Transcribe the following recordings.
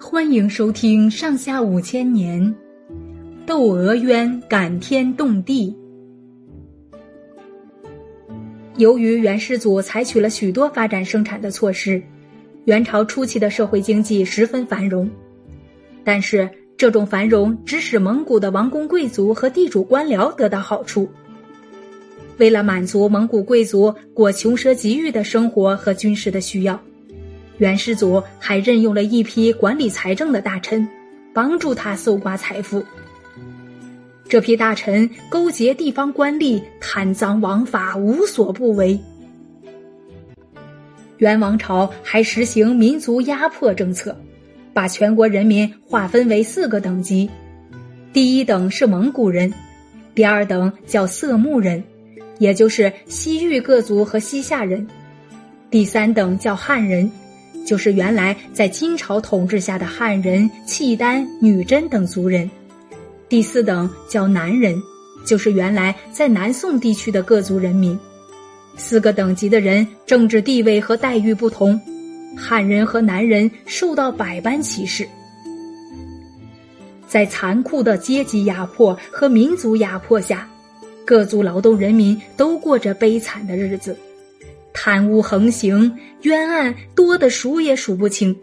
欢迎收听《上下五千年》，窦娥冤感天动地。由于元世祖采取了许多发展生产的措施，元朝初期的社会经济十分繁荣。但是，这种繁荣只使蒙古的王公贵族和地主官僚得到好处。为了满足蒙古贵族过穷奢极欲的生活和军事的需要。元世祖还任用了一批管理财政的大臣，帮助他搜刮财富。这批大臣勾结地方官吏，贪赃枉法，无所不为。元王朝还实行民族压迫政策，把全国人民划分为四个等级：第一等是蒙古人，第二等叫色目人，也就是西域各族和西夏人；第三等叫汉人。就是原来在金朝统治下的汉人、契丹、女真等族人，第四等叫南人，就是原来在南宋地区的各族人民。四个等级的人政治地位和待遇不同，汉人和南人受到百般歧视，在残酷的阶级压迫和民族压迫下，各族劳动人民都过着悲惨的日子。贪污横行，冤案多得数也数不清。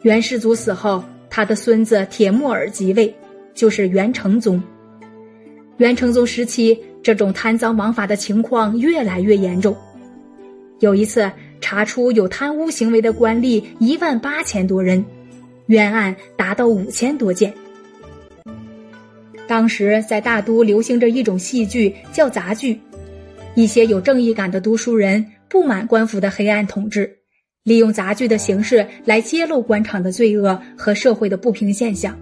元世祖死后，他的孙子铁木儿即位，就是元成宗。元成宗时期，这种贪赃枉法的情况越来越严重。有一次，查出有贪污行为的官吏一万八千多人，冤案达到五千多件。当时在大都流行着一种戏剧，叫杂剧。一些有正义感的读书人不满官府的黑暗统治，利用杂剧的形式来揭露官场的罪恶和社会的不平现象。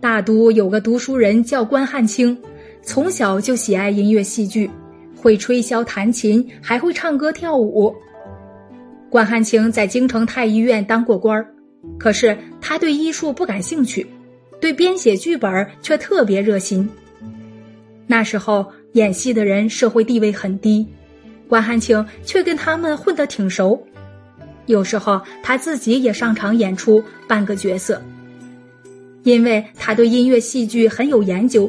大都有个读书人叫关汉卿，从小就喜爱音乐戏剧，会吹箫弹琴，还会唱歌跳舞。关汉卿在京城太医院当过官可是他对医术不感兴趣，对编写剧本却特别热心。那时候。演戏的人社会地位很低，关汉卿却跟他们混得挺熟。有时候他自己也上场演出，半个角色。因为他对音乐戏剧很有研究，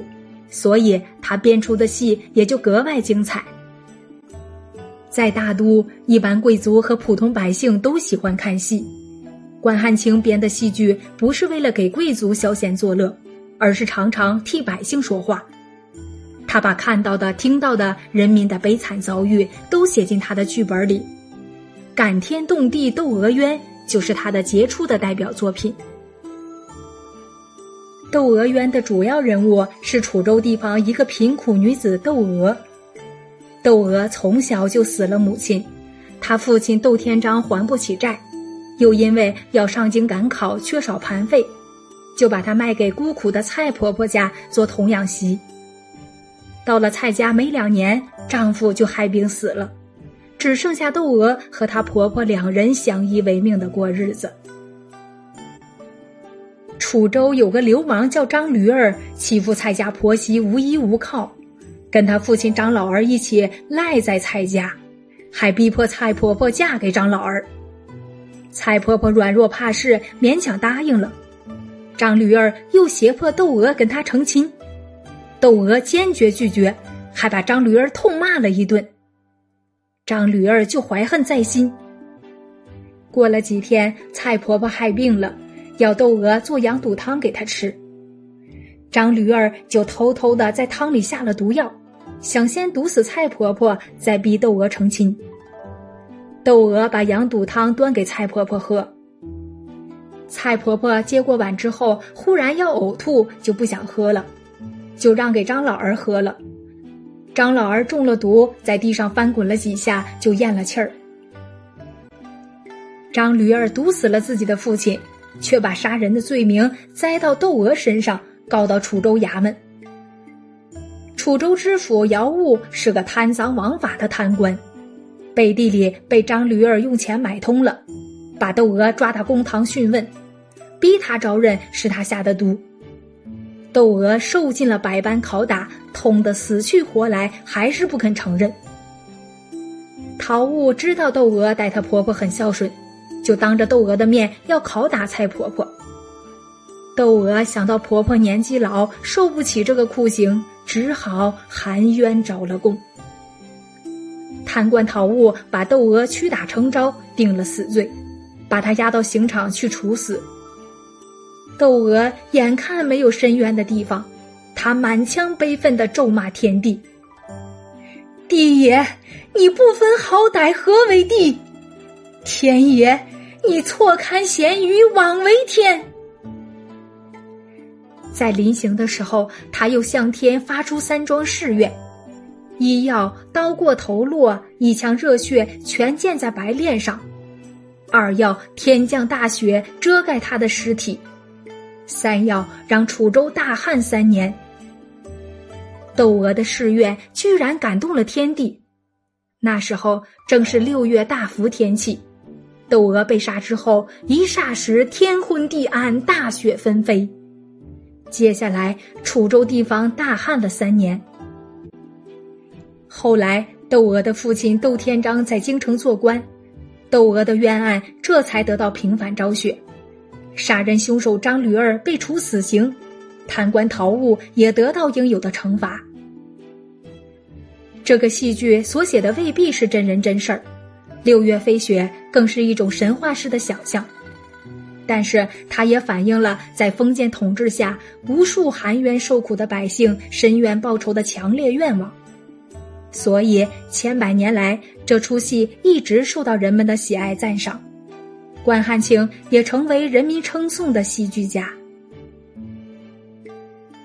所以他编出的戏也就格外精彩。在大都，一般贵族和普通百姓都喜欢看戏。关汉卿编的戏剧不是为了给贵族消闲作乐，而是常常替百姓说话。他把看到的、听到的人民的悲惨遭遇都写进他的剧本里，《感天动地窦娥冤》就是他的杰出的代表作品。《窦娥冤》的主要人物是楚州地方一个贫苦女子窦娥。窦娥从小就死了母亲，她父亲窦天章还不起债，又因为要上京赶考缺少盘费，就把她卖给孤苦的蔡婆婆家做童养媳。到了蔡家没两年，丈夫就害病死了，只剩下窦娥和她婆婆两人相依为命的过日子。楚州有个流氓叫张驴儿，欺负蔡家婆媳无依无靠，跟他父亲张老儿一起赖在蔡家，还逼迫蔡婆婆嫁给张老儿。蔡婆婆软弱怕事，勉强答应了。张驴儿又胁迫窦娥跟他成亲。窦娥坚决拒绝，还把张驴儿痛骂了一顿。张驴儿就怀恨在心。过了几天，蔡婆婆害病了，要窦娥做羊肚汤给她吃。张驴儿就偷偷的在汤里下了毒药，想先毒死蔡婆婆，再逼窦娥成亲。窦娥把羊肚汤端给蔡婆婆喝，蔡婆婆接过碗之后，忽然要呕吐，就不想喝了。就让给张老儿喝了，张老儿中了毒，在地上翻滚了几下，就咽了气儿。张驴儿毒死了自己的父亲，却把杀人的罪名栽到窦娥身上，告到楚州衙门。楚州知府姚务是个贪赃枉法的贪官，背地里被张驴儿用钱买通了，把窦娥抓到公堂讯问，逼他招认是他下的毒。窦娥受尽了百般拷打，痛得死去活来，还是不肯承认。陶务知道窦娥待她婆婆很孝顺，就当着窦娥的面要拷打蔡婆婆。窦娥想到婆婆年纪老，受不起这个酷刑，只好含冤招了供。贪官陶物把窦娥屈打成招，定了死罪，把她押到刑场去处死。窦娥眼看没有伸冤的地方，她满腔悲愤的咒骂天地：“地爷，你不分好歹，何为地？天爷，你错勘贤愚，枉为天！”在临行的时候，他又向天发出三桩誓愿：一要刀过头落，一腔热血全溅在白练上；二要天降大雪遮盖他的尸体；三要让楚州大旱三年。窦娥的誓愿居然感动了天地。那时候正是六月大伏天气，窦娥被杀之后，一霎时天昏地暗，大雪纷飞。接下来，楚州地方大旱了三年。后来，窦娥的父亲窦天章在京城做官，窦娥的冤案这才得到平反昭雪。杀人凶手张驴儿被处死刑，贪官陶物也得到应有的惩罚。这个戏剧所写的未必是真人真事儿，六月飞雪更是一种神话式的想象。但是，它也反映了在封建统治下，无数含冤受苦的百姓申冤报仇的强烈愿望。所以，千百年来，这出戏一直受到人们的喜爱赞赏，关汉卿也成为人民称颂的戏剧家。